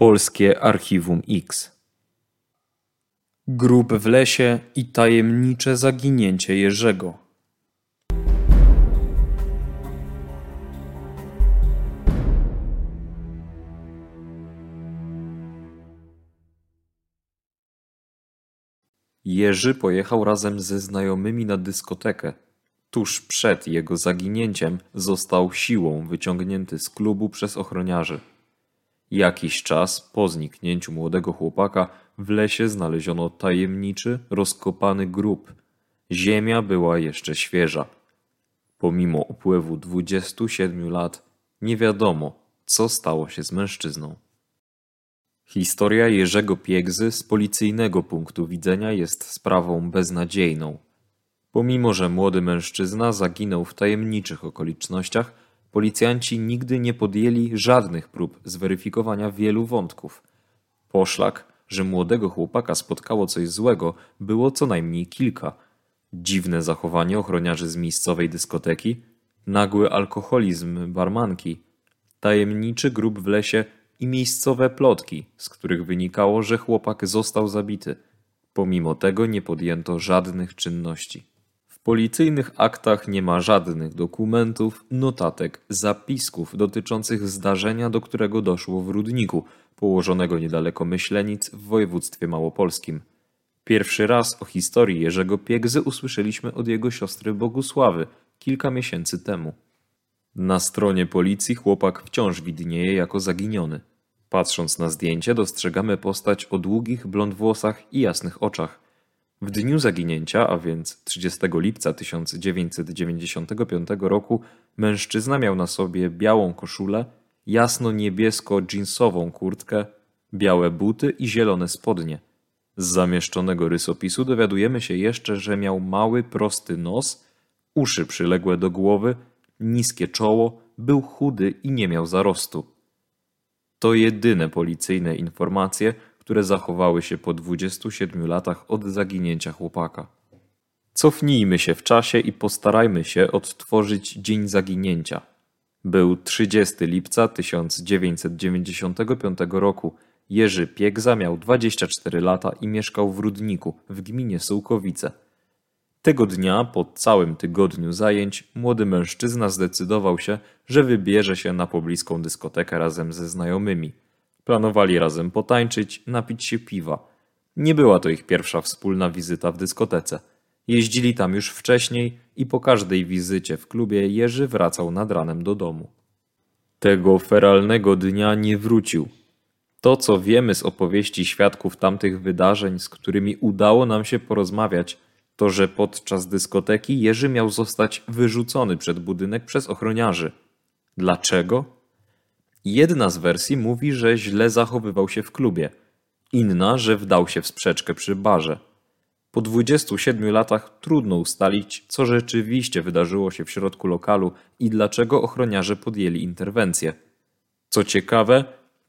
Polskie Archiwum X. Grób w lesie i tajemnicze zaginięcie Jerzego. Jerzy pojechał razem ze znajomymi na dyskotekę. Tuż przed jego zaginięciem został siłą wyciągnięty z klubu przez ochroniarzy. Jakiś czas po zniknięciu młodego chłopaka w lesie znaleziono tajemniczy, rozkopany grób. Ziemia była jeszcze świeża. Pomimo upływu 27 lat, nie wiadomo, co stało się z mężczyzną. Historia Jerzego Piegzy z policyjnego punktu widzenia jest sprawą beznadziejną. Pomimo, że młody mężczyzna zaginął w tajemniczych okolicznościach, policjanci nigdy nie podjęli żadnych prób zweryfikowania wielu wątków. Poszlak, że młodego chłopaka spotkało coś złego, było co najmniej kilka. Dziwne zachowanie ochroniarzy z miejscowej dyskoteki, nagły alkoholizm barmanki, tajemniczy grób w lesie i miejscowe plotki, z których wynikało, że chłopak został zabity. Pomimo tego nie podjęto żadnych czynności. Policyjnych aktach nie ma żadnych dokumentów, notatek, zapisków dotyczących zdarzenia, do którego doszło w Rudniku, położonego niedaleko Myślenic w województwie małopolskim. Pierwszy raz o historii Jerzego Piegzy usłyszeliśmy od jego siostry Bogusławy kilka miesięcy temu. Na stronie policji chłopak wciąż widnieje jako zaginiony. Patrząc na zdjęcie, dostrzegamy postać o długich blond włosach i jasnych oczach. W dniu zaginięcia, a więc 30 lipca 1995 roku, mężczyzna miał na sobie białą koszulę, jasno-niebiesko-dżinsową kurtkę, białe buty i zielone spodnie. Z zamieszczonego rysopisu dowiadujemy się jeszcze, że miał mały, prosty nos, uszy przyległe do głowy, niskie czoło, był chudy i nie miał zarostu. To jedyne policyjne informacje, które zachowały się po 27 latach od zaginięcia chłopaka. Cofnijmy się w czasie i postarajmy się odtworzyć dzień zaginięcia. Był 30 lipca 1995 roku. Jerzy Piegza miał 24 lata i mieszkał w Rudniku w gminie Sułkowice. Tego dnia, po całym tygodniu zajęć, młody mężczyzna zdecydował się, że wybierze się na pobliską dyskotekę razem ze znajomymi. Planowali razem potańczyć, napić się piwa. Nie była to ich pierwsza wspólna wizyta w dyskotece. Jeździli tam już wcześniej i po każdej wizycie w klubie Jerzy wracał nad ranem do domu. Tego feralnego dnia nie wrócił. To, co wiemy z opowieści świadków tamtych wydarzeń, z którymi udało nam się porozmawiać, to, że podczas dyskoteki Jerzy miał zostać wyrzucony przed budynek przez ochroniarzy. Dlaczego? Jedna z wersji mówi, że źle zachowywał się w klubie, inna, że wdał się w sprzeczkę przy barze. Po 27 latach trudno ustalić, co rzeczywiście wydarzyło się w środku lokalu i dlaczego ochroniarze podjęli interwencję. Co ciekawe,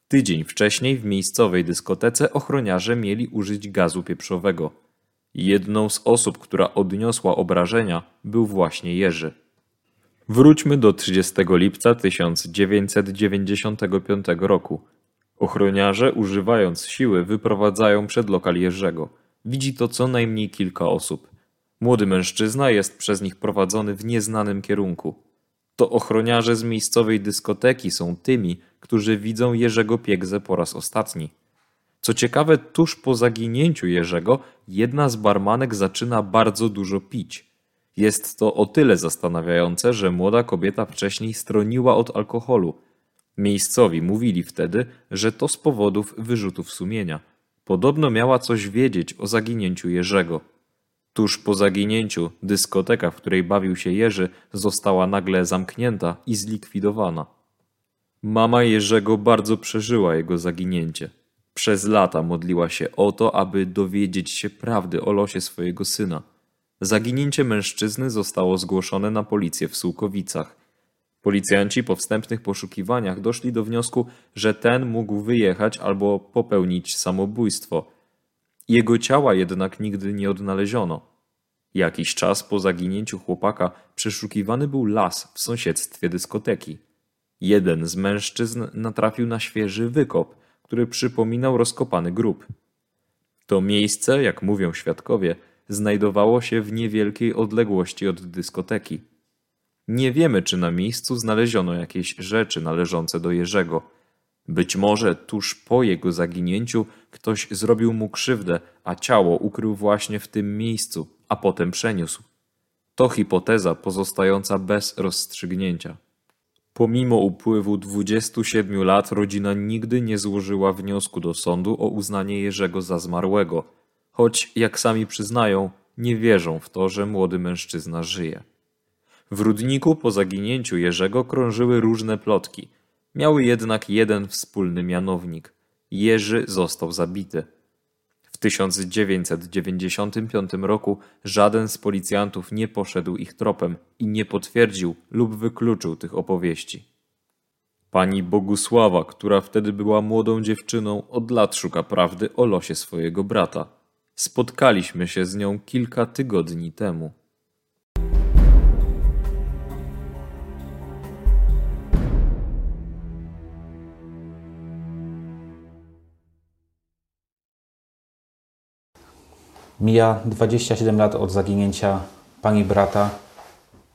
tydzień wcześniej w miejscowej dyskotece ochroniarze mieli użyć gazu pieprzowego. Jedną z osób, która odniosła obrażenia, był właśnie Jerzy. Wróćmy do 30 lipca 1995 roku. Ochroniarze, używając siły, wyprowadzają przed lokal Jerzego. Widzi to co najmniej kilka osób. Młody mężczyzna jest przez nich prowadzony w nieznanym kierunku. To ochroniarze z miejscowej dyskoteki są tymi, którzy widzą Jerzego Piegzę po raz ostatni. Co ciekawe, tuż po zaginięciu Jerzego jedna z barmanek zaczyna bardzo dużo pić. Jest to o tyle zastanawiające, że młoda kobieta wcześniej stroniła od alkoholu. Miejscowi mówili wtedy, że to z powodów wyrzutów sumienia. Podobno miała coś wiedzieć o zaginięciu Jerzego. Tuż po zaginięciu dyskoteka, w której bawił się Jerzy, została nagle zamknięta i zlikwidowana. Mama Jerzego bardzo przeżyła jego zaginięcie. Przez lata modliła się o to, aby dowiedzieć się prawdy o losie swojego syna. Zaginięcie mężczyzny zostało zgłoszone na policję w Sułkowicach. Policjanci po wstępnych poszukiwaniach doszli do wniosku, że ten mógł wyjechać albo popełnić samobójstwo. Jego ciała jednak nigdy nie odnaleziono. Jakiś czas po zaginięciu chłopaka przeszukiwany był las w sąsiedztwie dyskoteki. Jeden z mężczyzn natrafił na świeży wykop – który przypominał rozkopany grób. To miejsce, jak mówią świadkowie, znajdowało się w niewielkiej odległości od dyskoteki. Nie wiemy, czy na miejscu znaleziono jakieś rzeczy należące do Jerzego. Być może tuż po jego zaginięciu ktoś zrobił mu krzywdę, a ciało ukrył właśnie w tym miejscu, a potem przeniósł. To hipoteza pozostająca bez rozstrzygnięcia. Pomimo upływu 27 lat rodzina nigdy nie złożyła wniosku do sądu o uznanie Jerzego za zmarłego, choć, jak sami przyznają, nie wierzą w to, że młody mężczyzna żyje. W Rudniku po zaginięciu Jerzego krążyły różne plotki. Miały jednak jeden wspólny mianownik. Jerzy został zabity. W 1995 roku żaden z policjantów nie poszedł ich tropem i nie potwierdził lub wykluczył tych opowieści. Pani Bogusława, która wtedy była młodą dziewczyną, od lat szuka prawdy o losie swojego brata. Spotkaliśmy się z nią kilka tygodni temu. Mija 27 lat od zaginięcia pani brata.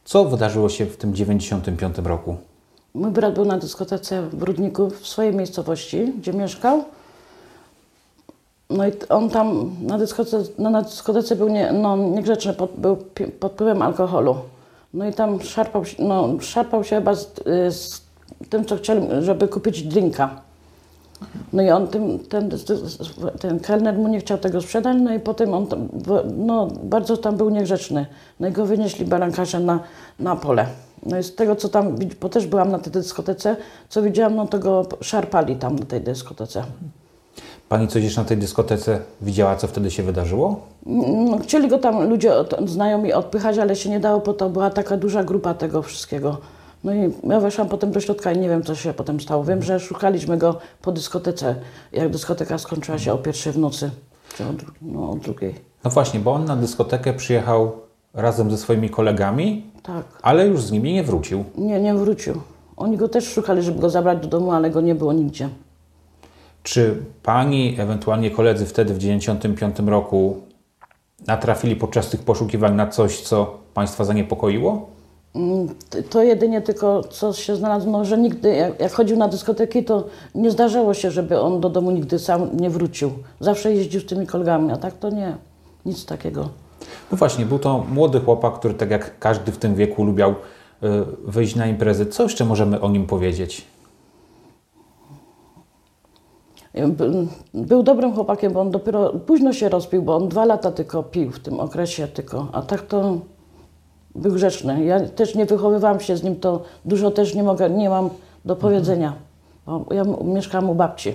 Co wydarzyło się w tym 95 roku? Mój brat był na dyskotece w Brudniku, w swojej miejscowości, gdzie mieszkał. No i on tam na dyskotece, no na dyskotece był nie, no, niegrzeczny, pod, był pod wpływem alkoholu. No i tam szarpał, no, szarpał się chyba z, z tym, co chcieli, żeby kupić drinka. No i on, tym, ten, ten kelner mu nie chciał tego sprzedać, no i potem on tam, no, bardzo tam był niegrzeczny. No i go wynieśli barankarzem na, na pole. No i z tego, co tam, bo też byłam na tej dyskotece, co widziałam, no to go szarpali tam na tej dyskotece. Pani coś jeszcze na tej dyskotece widziała, co wtedy się wydarzyło? No, chcieli go tam ludzie, znajomi odpychać, ale się nie dało, bo to była taka duża grupa tego wszystkiego. No i ja weszłam potem do środka i nie wiem, co się potem stało. Wiem, że szukaliśmy go po dyskotece, jak dyskoteka skończyła się o pierwszej w nocy, czy o, no, o drugiej. No właśnie, bo on na dyskotekę przyjechał razem ze swoimi kolegami, Tak. ale już z nimi nie wrócił. Nie, nie wrócił. Oni go też szukali, żeby go zabrać do domu, ale go nie było nigdzie. Czy pani, ewentualnie koledzy wtedy w 1995 roku natrafili podczas tych poszukiwań na coś, co państwa zaniepokoiło? Mm, To jedynie tylko, co się znalazło, no, że nigdy, jak, jak chodził na dyskoteki, to nie zdarzało się, żeby on do domu nigdy sam nie wrócił. Zawsze jeździł z tymi kolegami, a tak to nie. Nic takiego. No właśnie, był to młody chłopak, który tak jak każdy w tym wieku lubiał y, wyjść na imprezy. Co jeszcze możemy o nim powiedzieć? By- Był dobrym chłopakiem, bo on dopiero późno się rozpił, bo on dwa lata tylko pił w tym okresie tylko, a tak to był grzeczny. Ja też nie wychowywałam się z nim, to dużo też nie mogę, nie mam do powiedzenia, bo ja m- mieszkam u babci.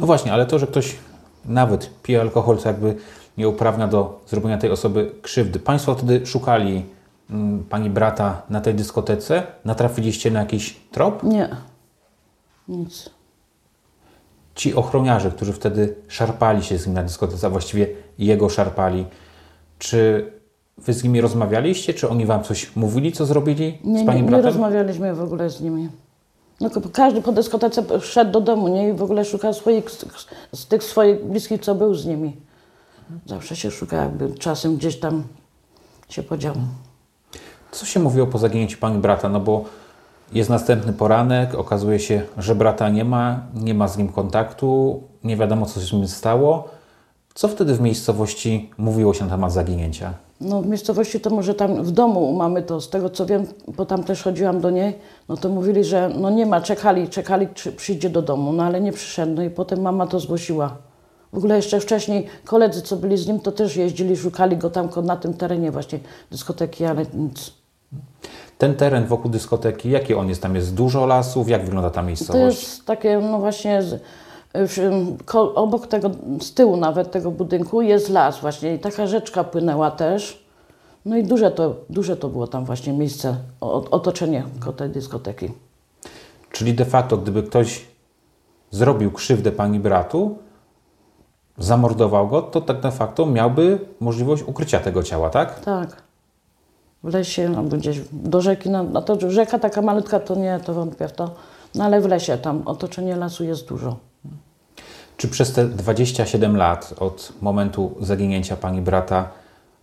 No właśnie, ale to, że ktoś nawet pije alkohol, to jakby nie uprawnia do zrobienia tej osoby krzywdy. Państwo wtedy szukali mm, pani brata na tej dyskotece. Natrafiliście na jakiś trop? Nie, nic. Ci ochroniarze, którzy wtedy szarpali się z nim na dyskotece, a właściwie jego szarpali, czy wy z nimi rozmawialiście? Czy oni wam coś mówili, co zrobili Nie, z pani nie, nie bratem? rozmawialiśmy w ogóle z nimi. No, każdy po dyskotece szedł do domu nie? i w ogóle szukał swoich, z, tych swoich bliskich, co był z nimi. Zawsze się szuka, jakby czasem gdzieś tam się podział. Co się mówiło po zaginięciu pani brata? No bo jest następny poranek, okazuje się, że brata nie ma, nie ma z nim kontaktu, nie wiadomo, co się z nim stało. Co wtedy w miejscowości mówiło się na temat zaginięcia? No w miejscowości to może tam w domu mamy to, z tego co wiem, bo tam też chodziłam do niej, no to mówili, że no nie ma, czekali, czekali, czy przyjdzie do domu, no ale nie przyszedł, no i potem mama to zgłosiła. W ogóle jeszcze wcześniej koledzy, co byli z nim, to też jeździli, szukali go tam na tym terenie właśnie dyskoteki, ale nic. Ten teren wokół dyskoteki, jaki on jest? Tam jest dużo lasów? Jak wygląda ta To miejscowość? jest takie, no właśnie, obok tego, z tyłu nawet tego budynku jest las właśnie i taka rzeczka płynęła też. No i duże to, duże to było tam właśnie miejsce, otoczenie tej dyskoteki. Czyli de facto, gdyby ktoś zrobił krzywdę pani bratu, zamordował go, to tak de facto miałby możliwość ukrycia tego ciała, tak? Tak. W lesie albo gdzieś do rzeki, no, no to rzeka taka malutka to nie, to wątpię w to. No ale w lesie, tam otoczenie lasu jest dużo. Czy przez te 27 lat od momentu zaginięcia pani brata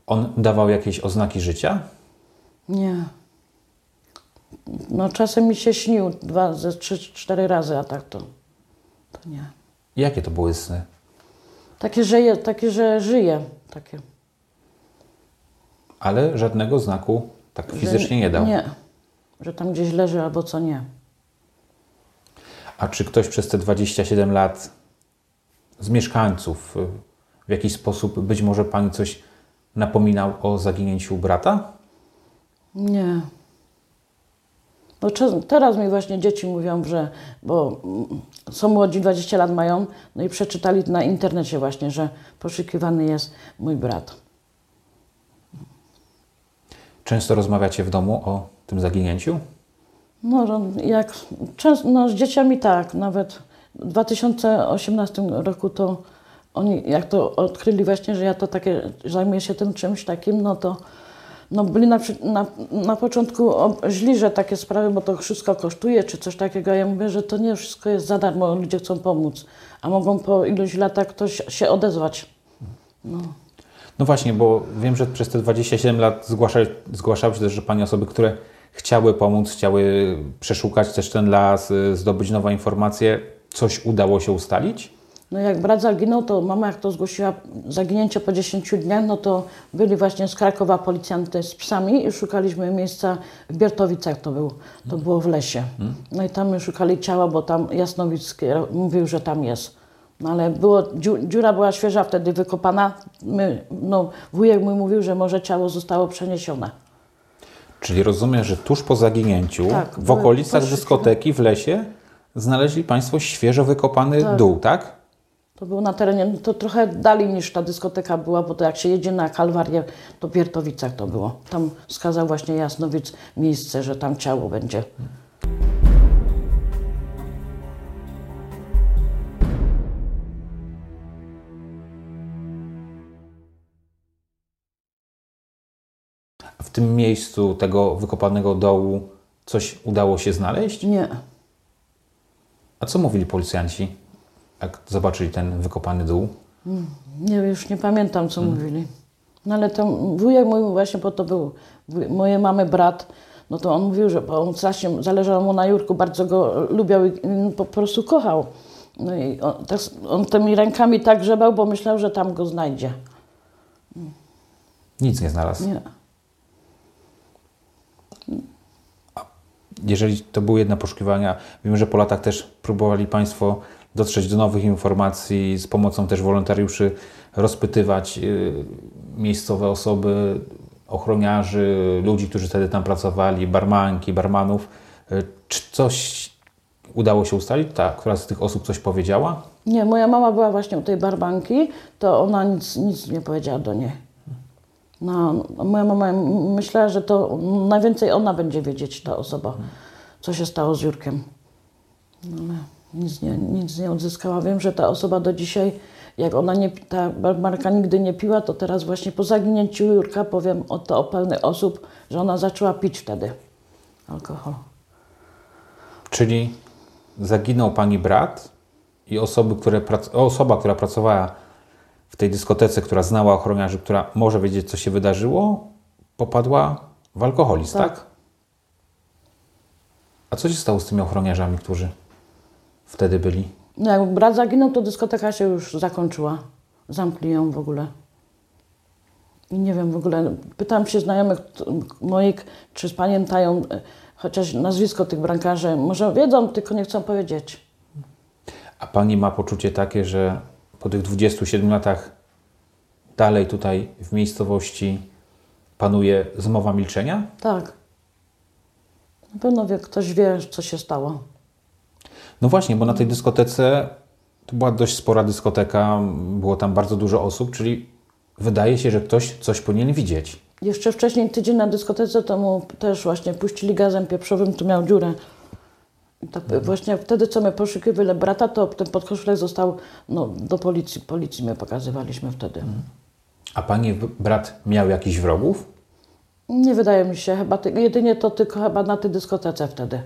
on dawał jakieś oznaki życia? Nie. No czasem mi się śnił dwa, ze trzy, cztery razy, a tak to, to nie. Jakie to były sny? Takie, że, je, takie, że żyje. Takie. Ale żadnego znaku tak fizycznie nie dał. Nie. Że tam gdzieś leży albo co nie. A czy ktoś przez te 27 lat z mieszkańców y, w jakiś sposób być może pani coś napominał o zaginięciu brata? Nie. No, teraz mi właśnie dzieci mówią, że, bo mm, są młodzi, 20 lat mają, no i przeczytali na internecie właśnie, że poszukiwany jest mój brat. Często rozmawiacie w domu o tym zaginięciu? No, jak często, no z dzieciami tak, nawet w 2018 roku to oni, jak to odkryli właśnie, że ja to takie, zajmuję się tym czymś takim, no to no byli na, na, na początku źli, że takie sprawy, bo to wszystko kosztuje, czy coś takiego. Ja mówię, że to nie wszystko jest za darmo, ludzie chcą pomóc, a mogą po iluś latach ktoś się odezwać. No właśnie, bo wiem, że przez te 27 lat zgłasza, zgłaszały się też, że Pani osoby, które chciały pomóc, chciały przeszukać też ten las, y, zdobyć nowe informacje. Coś udało się ustalić? No jak brat zaginął, to mama jak to zgłosiła zaginięcie po 10 dniach, no to byli właśnie z Krakowa policjanty z psami i szukaliśmy miejsca w Biertowicach to było, to było w lesie. No i tam my szukali ciała, bo tam Jasnowicki mówił, że tam jest. No ale było, dziu- dziura była świeża wtedy wykopana. My, no, wujek mój mówił, że może ciało zostało przeniesione. Czyli rozumiem, że tuż po zaginięciu, Tak, w okolicach dyskoteki w lesie, znaleźli Państwo świeżo wykopany Tak. dół, tak? To było na terenie, to trochę dalej niż ta dyskoteka była, bo to jak się jedzie na Kalwarię, to w Biertowicach to było. Tam wskazał właśnie Jasnowic miejsce, że tam ciało będzie. Tym miejscu tego wykopanego dołu coś udało się znaleźć? Nie. A co mówili policjanci, jak zobaczyli ten wykopany dół? Nie, już nie pamiętam, co mówili. No ale tam wujek mój właśnie, bo to był moje mamy brat, no to on mówił, że on strasznie zależało mu na Jurku, bardzo go lubiał i i po prostu kochał. No i on, tak, on tymi rękami tak grzebał, bo myślał, że tam go znajdzie. Nic nie znalazł. Nie. Jeżeli to były jedne poszukiwania, wiem, że po latach też próbowali Państwo dotrzeć do nowych informacji, z pomocą też wolontariuszy rozpytywać y, miejscowe osoby, ochroniarzy, ludzi, którzy wtedy tam pracowali, barmanki, barmanów. Y, Czy coś udało się ustalić? Ta, która z tych osób coś powiedziała? Nie, moja mama była właśnie u tej barbanki, to ona nic, nic nie powiedziała do niej. No, moja mama myślała, że to najwięcej ona będzie wiedzieć, ta osoba, co się stało z Jurkiem. No, ale nic nie, nic nie odzyskała. Wiem, że ta osoba do dzisiaj, jak ona nie, ta barbarka nigdy nie piła, to teraz właśnie po zaginięciu Jurka powiem o to o pełnych osób, że ona zaczęła pić wtedy alkohol. Czyli zaginął Pani brat i osoby, które osoba, która pracowała w tej dyskotece, która znała ochroniarzy, która może wiedzieć, co się wydarzyło, popadła w alkoholizm, tak? Tak. A co się stało z tymi ochroniarzami, którzy wtedy byli? No jak brat zaginął, to dyskoteka się już zakończyła. Zamkli ją w ogóle. I nie wiem w ogóle, pytam się znajomych moich, czy pamiętają e, chociaż nazwisko tych brankarzy. Może wiedzą, tylko nie chcą powiedzieć. A Pani ma poczucie takie, że po tych 27 latach dalej tutaj w miejscowości panuje zmowa milczenia? Tak. Na pewno wie, ktoś wie, co się stało. No właśnie, bo na tej dyskotece to była dość spora dyskoteka, było tam bardzo dużo osób, czyli wydaje się, że ktoś coś powinien widzieć. Jeszcze wcześniej, tydzień na dyskotece, to mu też właśnie puścili gazem pieprzowym, tu miał dziurę. I tak Właśnie wtedy, co my poszukiwali brata, to ten podkoszulek został no, do policji. Policji my pokazywaliśmy wtedy. A pani brat miał jakichś wrogów? Nie wydaje mi się, chyba ty, jedynie to tylko chyba na tej dyskotece wtedy.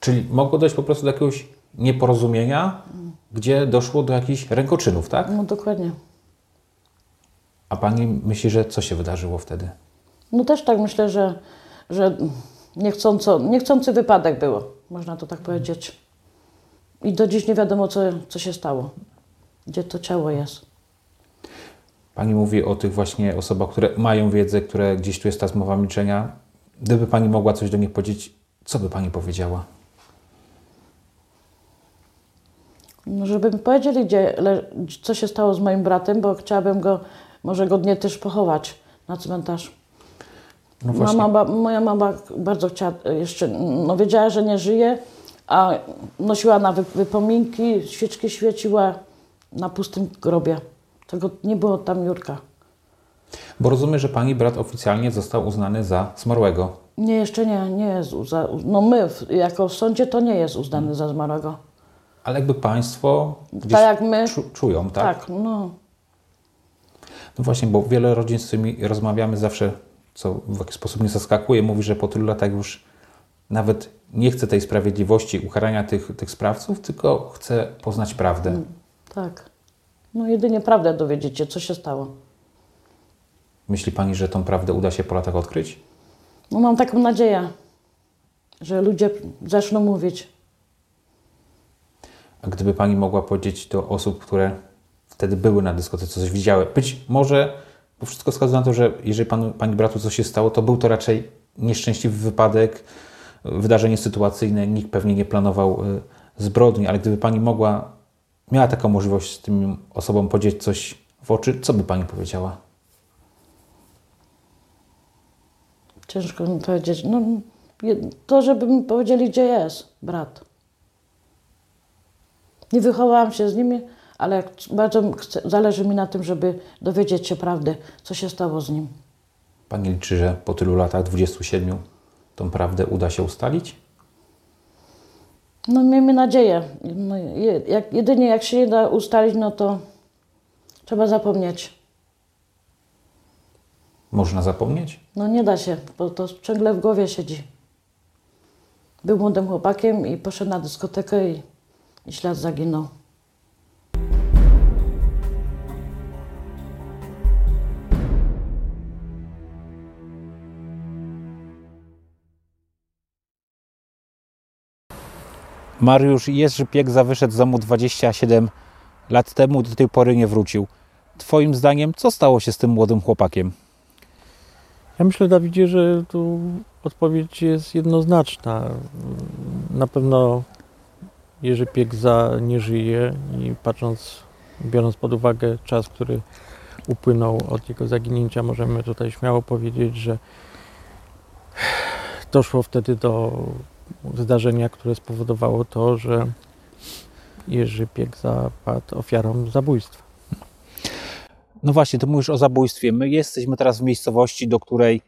Czyli mogło dojść po prostu do jakiegoś nieporozumienia, gdzie doszło do jakichś rękoczynów, tak? No dokładnie. A pani myśli, że co się wydarzyło wtedy? No też tak myślę, że, że niechcąco, niechcący wypadek było, można to tak powiedzieć. I do dziś nie wiadomo, co, co się stało, gdzie to ciało jest. Pani mówi o tych właśnie osobach, które mają wiedzę, które gdzieś tu jest ta zmowa milczenia. Gdyby pani mogła coś do nich powiedzieć, co by pani powiedziała? No, żeby mi powiedzieli, gdzie, co się stało z moim bratem, bo chciałabym go może godnie też pochować na cmentarz. No właśnie. Mama, moja mama bardzo chciała e, jeszcze, no wiedziała, że nie żyje, a nosiła na wy, wypominki, świeczki świeciła na pustym grobie. Tego nie było tam Jurka. Bo rozumiem, że pani brat oficjalnie został uznany za zmarłego. Nie, jeszcze nie, nie jest, uza, no my jako w sądzie to nie jest uznany za zmarłego. Ale jakby państwo gdzieś Tak jak my, czu, czują, tak? tak, no. No właśnie, bo wiele rodzin, z którymi rozmawiamy zawsze, co w jakiś sposób mnie zaskakuje, mówi, że po tylu latach już nawet nie chce tej sprawiedliwości, ukarania tych, tych sprawców, tylko chce poznać prawdę. Tak. No jedynie prawdę dowiedziecie, co się stało. Myśli pani, że tą prawdę uda się po latach odkryć? No mam taką nadzieję, że ludzie zaczną mówić. A gdyby pani mogła powiedzieć do osób, które wtedy były na dyskotece, coś widziały, być może, bo wszystko wskazuje na to, że jeżeli panu, pani bratu coś się stało, to był to raczej nieszczęśliwy wypadek, wydarzenie sytuacyjne, nikt pewnie nie planował y, zbrodni, ale gdyby pani mogła, miała taką możliwość z tym osobom powiedzieć coś w oczy, co by pani powiedziała? Ciężko mi powiedzieć. No, to, żeby mi powiedzieli, gdzie jest brat. Nie wychowałam się z nimi, ale bardzo chcę, zależy mi na tym, żeby dowiedzieć się prawdy, co się stało z nim. Pani liczy, że po tylu latach, 27, tą prawdę uda się ustalić? No miejmy nadzieję. No, jak, jedynie jak się nie da ustalić, no to trzeba zapomnieć. Można zapomnieć? No nie da się, bo to ciągle w głowie siedzi. Był młodym chłopakiem i poszedł na dyskotekę i, i ślad zaginął. Mariusz Jerzy Piegza wyszedł z domu 27 lat temu, do tej pory nie wrócił. Twoim zdaniem, co stało się z tym młodym chłopakiem? Ja myślę, Dawidzie, że tu odpowiedź jest jednoznaczna. Na pewno Jerzy Piegza nie żyje i patrząc, biorąc pod uwagę czas, który upłynął od jego zaginięcia, możemy tutaj śmiało powiedzieć, że doszło wtedy do zdarzenia, które spowodowało to, że Jerzy Piegza padł ofiarą zabójstwa. No właśnie, ty mówisz o zabójstwie. My jesteśmy teraz w miejscowości, do której,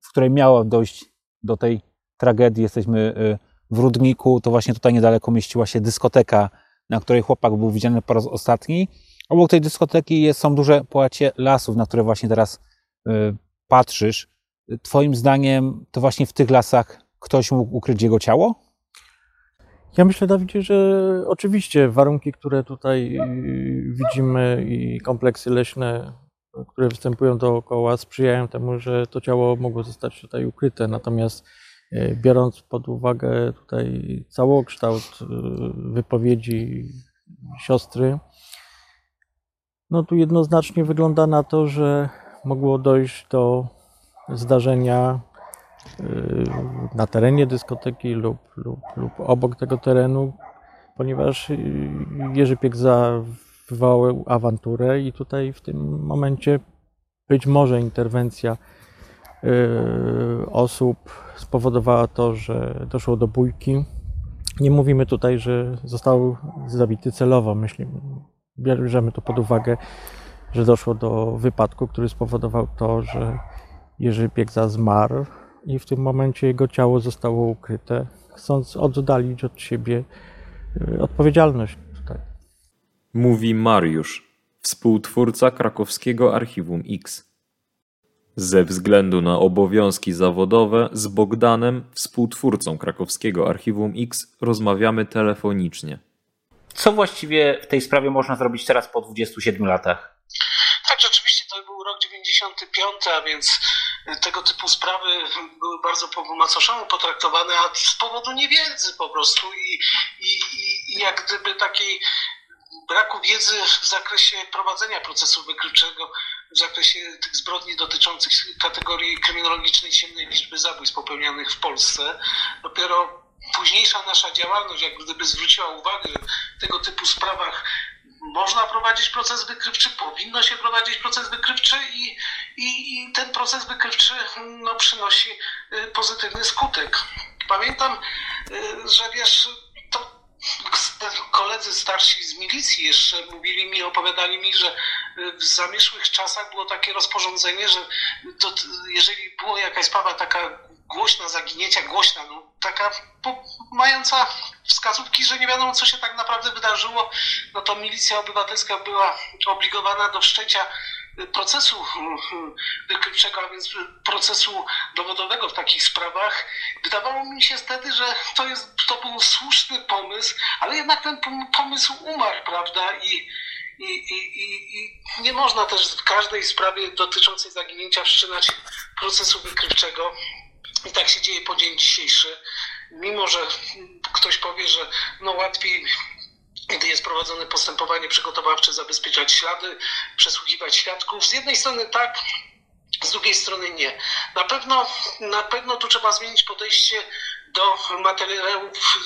w której miało dojść do tej tragedii. Jesteśmy y, w Rudniku. To właśnie tutaj niedaleko mieściła się dyskoteka, na której chłopak był widziany po raz ostatni. Obok tej dyskoteki jest, są duże połacie lasów, na które właśnie teraz y, patrzysz. Twoim zdaniem to właśnie w tych lasach ktoś mógł ukryć jego ciało? Ja myślę, Dawidzie, że oczywiście warunki, które tutaj y, widzimy i kompleksy leśne, które występują dookoła, sprzyjają temu, że to ciało mogło zostać tutaj ukryte. Natomiast y, biorąc pod uwagę tutaj całokształt y, wypowiedzi siostry, no tu jednoznacznie wygląda na to, że mogło dojść do zdarzenia na terenie dyskoteki lub, lub, lub obok tego terenu, ponieważ y, Jerzy Piegza wywołał awanturę i tutaj w tym momencie być może interwencja y, osób spowodowała to, że doszło do bójki. Nie mówimy tutaj, że został zabity celowo. Myślimy, bierzemy to pod uwagę, że doszło do wypadku, który spowodował to, że Jerzy Piegza zmarł i w tym momencie jego ciało zostało ukryte, chcąc oddalić od siebie y, odpowiedzialność tutaj. Mówi Mariusz, współtwórca krakowskiego Archiwum X. Ze względu na obowiązki zawodowe z Bogdanem, współtwórcą krakowskiego Archiwum X, rozmawiamy telefonicznie. Co właściwie w tej sprawie można zrobić teraz po 27 latach? Tak, rzeczywiście to był rok 95, a więc tego typu sprawy były bardzo po macoszemu potraktowane, a z powodu niewiedzy po prostu i, i, i jak gdyby takiej braku wiedzy w zakresie prowadzenia procesu wykrywczego, w zakresie tych zbrodni dotyczących kategorii kryminologicznej ciemnej liczby zabójstw popełnianych w Polsce. Dopiero późniejsza nasza działalność, jak gdyby zwróciła uwagę, że w tego typu sprawach można prowadzić proces wykrywczy, powinno się prowadzić proces wykrywczy i, i, i ten proces wykrywczy no, przynosi y, pozytywny skutek. Pamiętam, y, że wiesz, to koledzy starsi z milicji jeszcze mówili mi, opowiadali mi, że w zamierzchłych czasach było takie rozporządzenie, że to, jeżeli była jakaś sprawa taka głośna, zaginięcia głośna, no, taka mająca wskazówki, że nie wiadomo, co się tak naprawdę wydarzyło, no to milicja obywatelska była obligowana do wszczęcia procesu wykrywczego, a więc procesu dowodowego w takich sprawach. Wydawało mi się wtedy, że to, jest, to był słuszny pomysł, ale jednak ten pomysł umarł, prawda? I, i, i, i nie można też w każdej sprawie dotyczącej zaginięcia wszczynać procesu wykrywczego. I tak się dzieje po dzień dzisiejszy. Mimo, że ktoś powie, że no łatwiej gdy jest prowadzone postępowanie przygotowawcze, zabezpieczać ślady, przesłuchiwać świadków. Z jednej strony tak, z drugiej strony nie. Na pewno, na pewno tu trzeba zmienić podejście do materiałów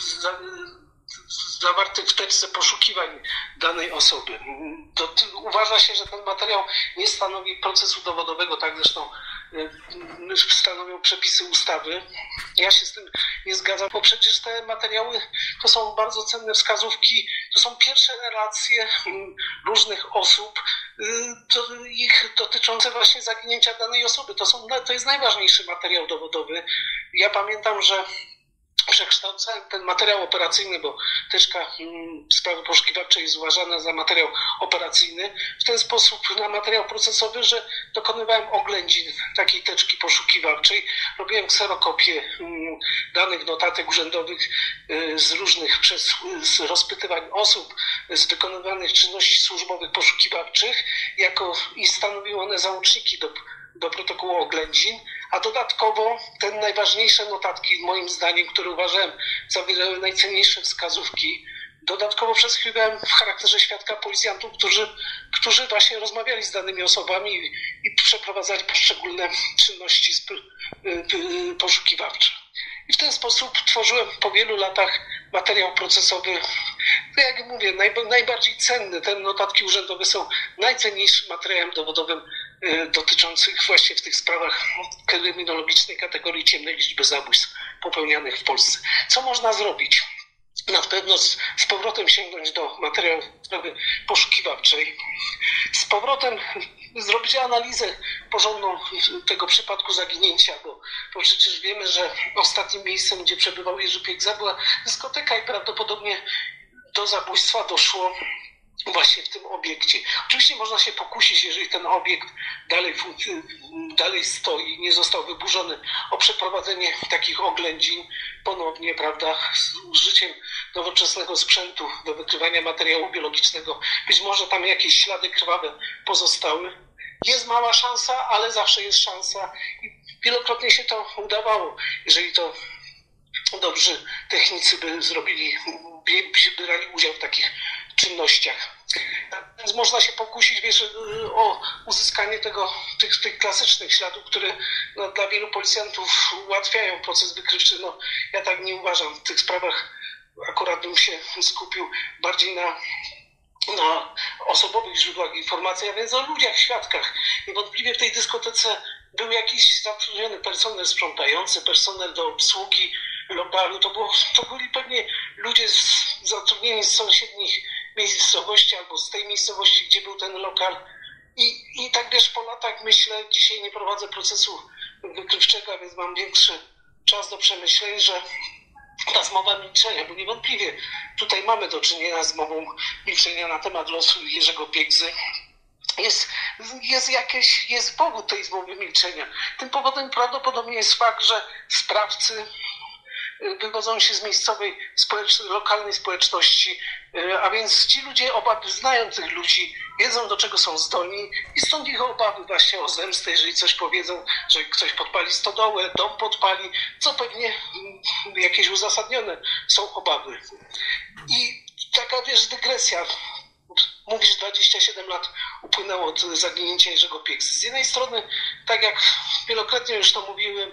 zawartych w teczce poszukiwań danej osoby. Uważa się, że ten materiał nie stanowi procesu dowodowego, tak zresztą stanowią przepisy ustawy. Ja się z tym nie zgadzam, bo przecież te materiały to są bardzo cenne wskazówki, to są pierwsze relacje mm, różnych osób, y, ich dotyczące właśnie zaginięcia danej osoby. To, są, to jest najważniejszy materiał dowodowy. Ja pamiętam, że przekształcałem ten materiał operacyjny, bo teczka mm, sprawy poszukiwawczej jest uważana za materiał operacyjny, w ten sposób na materiał procesowy, że dokonywałem oględzin takiej teczki poszukiwawczej, robiłem kserokopię mm, danych notatek urzędowych y, z różnych przez z rozpytywań osób, z wykonywanych czynności służbowych poszukiwawczych, jako i stanowiły one załączniki do do protokołu oględzin, a dodatkowo te najważniejsze notatki, moim zdaniem, które uważałem zawierały najcenniejsze wskazówki, dodatkowo przesłuchiwałem w charakterze świadka policjantów, którzy, którzy właśnie rozmawiali z danymi osobami i, i przeprowadzali poszczególne czynności poszukiwawcze. I w ten sposób tworzyłem po wielu latach materiał procesowy, no jak mówię, najbardziej cenny. Te notatki urzędowe są najcenniejszym materiałem dowodowym y, dotyczących właśnie w tych sprawach kryminologicznej kategorii ciemnej liczby zabójstw popełnianych w Polsce. Co można zrobić? na pewno z, z powrotem sięgnąć do materiałów poszukiwawczej, z powrotem zrobić analizę porządną tego przypadku zaginięcia, bo, bo przecież wiemy, że ostatnim miejscem, gdzie przebywał Jerzy Piekza była dyskoteka i prawdopodobnie do zabójstwa doszło właśnie w tym obiekcie. Oczywiście można się pokusić, jeżeli ten obiekt dalej, dalej stoi, nie został wyburzony, o przeprowadzenie takich oględzin ponownie, prawda, z użyciem nowoczesnego sprzętu do wykrywania materiału biologicznego. Być może tam jakieś ślady krwawe pozostały. Jest mała szansa, ale zawsze jest szansa i wielokrotnie się to udawało. Jeżeli to dobrzy technicy by zrobili, by brali udział w takich czynnościach. Więc można się pokusić wiesz, o uzyskanie tego, tych, tych klasycznych śladów, które no, dla wielu policjantów ułatwiają proces wykrywczy. No, ja tak nie uważam. W tych sprawach akurat bym się skupił bardziej na, na osobowych źródłach informacji, a więc o ludziach, świadkach. Niewątpliwie w tej dyskotece był jakiś zatrudniony personel sprzątający, personel do obsługi lokalu. To, było, to byli pewnie ludzie z, zatrudnieni z sąsiednich miejscowości albo z tej miejscowości, gdzie był ten lokal. I, I tak wiesz, po latach myślę, dzisiaj nie prowadzę procesu wykrywczego, więc mam większy czas do przemyśleń, że ta zmowa milczenia, bo niewątpliwie tutaj mamy do czynienia z mową milczenia na temat losu Jerzego Piegzy. jest, jest jakieś, jest powód tej zmowy milczenia. Tym powodem prawdopodobnie jest fakt, że sprawcy wywodzą się z miejscowej, lokalnej społeczności, y, a więc ci ludzie, obawy, znają tych ludzi, wiedzą do czego są zdolni i stąd ich obawy właśnie o zemstę, jeżeli coś powiedzą, że ktoś podpali stodołę, dom podpali, co pewnie mm, jakieś uzasadnione są obawy. I taka, wiesz, dygresja. Mówisz, 27 lat upłynęło od zaginięcia Jerzego Pieksy. Z jednej strony, tak jak wielokrotnie już to mówiłem,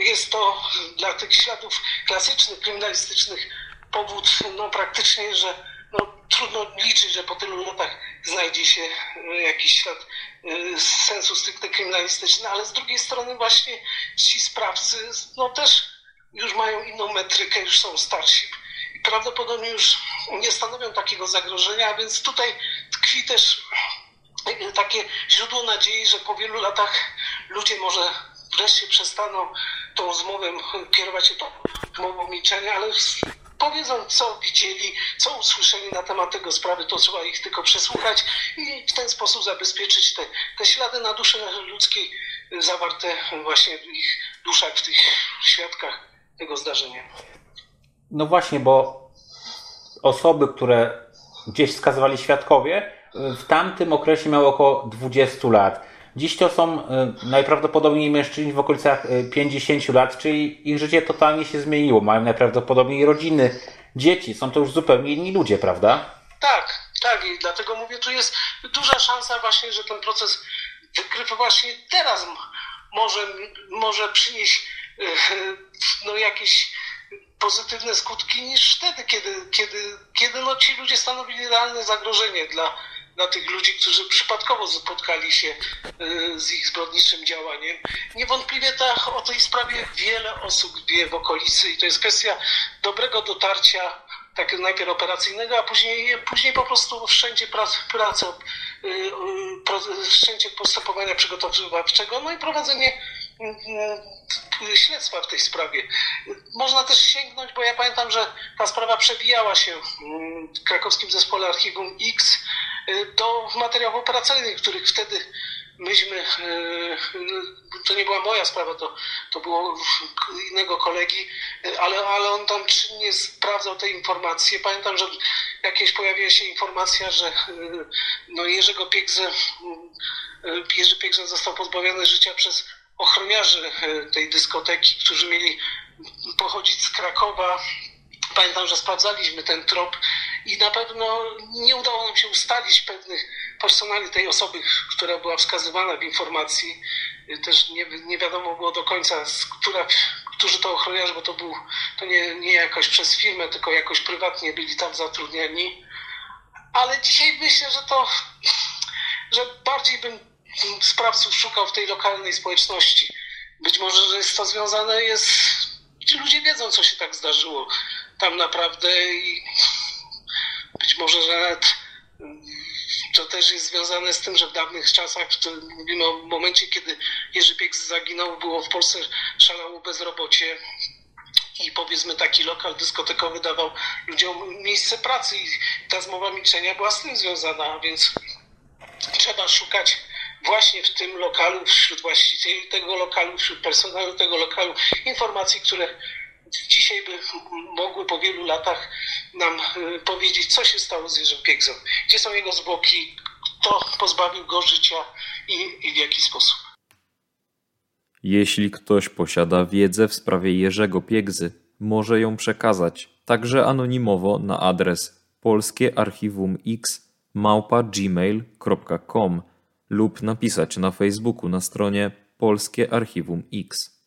jest to dla tych śladów klasycznych, kryminalistycznych powód no, praktycznie, że no, trudno liczyć, że po tylu latach znajdzie się e, jakiś ślad e, sensu stricte kryminalistyczny, ale z drugiej strony właśnie ci sprawcy no, też już mają inną metrykę, już są starsi i prawdopodobnie już nie stanowią takiego zagrożenia, a więc tutaj tkwi też e, takie źródło nadziei, że po wielu latach ludzie może wreszcie przestaną tą zmowę kierować się tą mową milczenia, ale powiedzą, co widzieli, co usłyszeli na temat tego sprawy, to trzeba ich tylko przesłuchać i w ten sposób zabezpieczyć te, te ślady na duszy ludzkiej zawarte właśnie w ich duszach, w tych świadkach tego zdarzenia. No właśnie, bo osoby, które gdzieś wskazywali świadkowie, w tamtym okresie miały około 20 lat. Dziś to są y, najprawdopodobniej mężczyźni w okolicach y, 50 lat, czyli ich życie totalnie się zmieniło. Mają najprawdopodobniej rodziny, dzieci. Są to już zupełnie inni ludzie, prawda? Tak, tak i dlatego mówię, tu jest duża szansa właśnie, że ten proces wykrywy właśnie teraz może, może przynieść e, no, jakieś pozytywne skutki niż wtedy, kiedy, kiedy, kiedy no, ci ludzie stanowili realne zagrożenie dla, dla tych ludzi, którzy przypadkowo spotkali się e, z ich zbrodniczym działaniem. Niewątpliwie ta, o tej sprawie wiele osób wie w okolicy i to jest kwestia dobrego dotarcia tak najpierw operacyjnego, a później, później po prostu wszędzie prac, pracy, y, y, wszędzie postępowania przygotowawczego, no i prowadzenie y, y, śledztwa w tej sprawie. Można też sięgnąć, bo ja pamiętam, że ta sprawa przewijała się mm, w krakowskim zespole Archiwum X y, do materiałów operacyjnych, których wtedy myśmy, y, to nie była moja sprawa, to, to było innego kolegi, y, ale, ale on tam czynnie sprawdzał te informacje. Pamiętam, że jakieś pojawiła się informacja, że y, no Jerzego Piegzę, y, Jerzy Piegza został pozbawiony życia przez ochroniarzy y, tej dyskoteki, którzy mieli pochodzić z Krakowa. Pamiętam, że sprawdzaliśmy ten trop i na pewno nie udało nam się ustalić pewnych personali tej osoby, która była wskazywana w informacji. Też nie, nie wiadomo było do końca, z która, którzy to ochroniarze, bo to był to nie, nie jakoś przez firmę, tylko jakoś prywatnie byli tam zatrudniani. Ale dzisiaj myślę, że to, że bardziej bym sprawców szukał w tej lokalnej społeczności. Być może, że jest to związane jest, ci ludzie wiedzą, co się tak zdarzyło tam naprawdę i być może, że nawet mm, to też jest związane z tym, że w dawnych czasach, mówimy o momencie, kiedy Jerzy Pieks zaginął, było w Polsce szalało bezrobocie i powiedzmy taki lokal dyskotekowy dawał ludziom miejsce pracy i ta zmowa milczenia była z tym związana, więc trzeba szukać właśnie w tym lokalu, wśród właścicieli tego lokalu, wśród personelu tego lokalu informacji, które dzisiaj by mogły po wielu latach nam y, powiedzieć, co się stało z Jerzym Piegzą, gdzie są jego zwłoki, kto pozbawił go życia i, i w jaki sposób. Jeśli ktoś posiada wiedzę w sprawie Jerzego Piegzy, może ją przekazać także anonimowo na adres polskiearchiwumx małpa gmail.com lub napisać na Facebooku na stronie Polskie Archiwum X.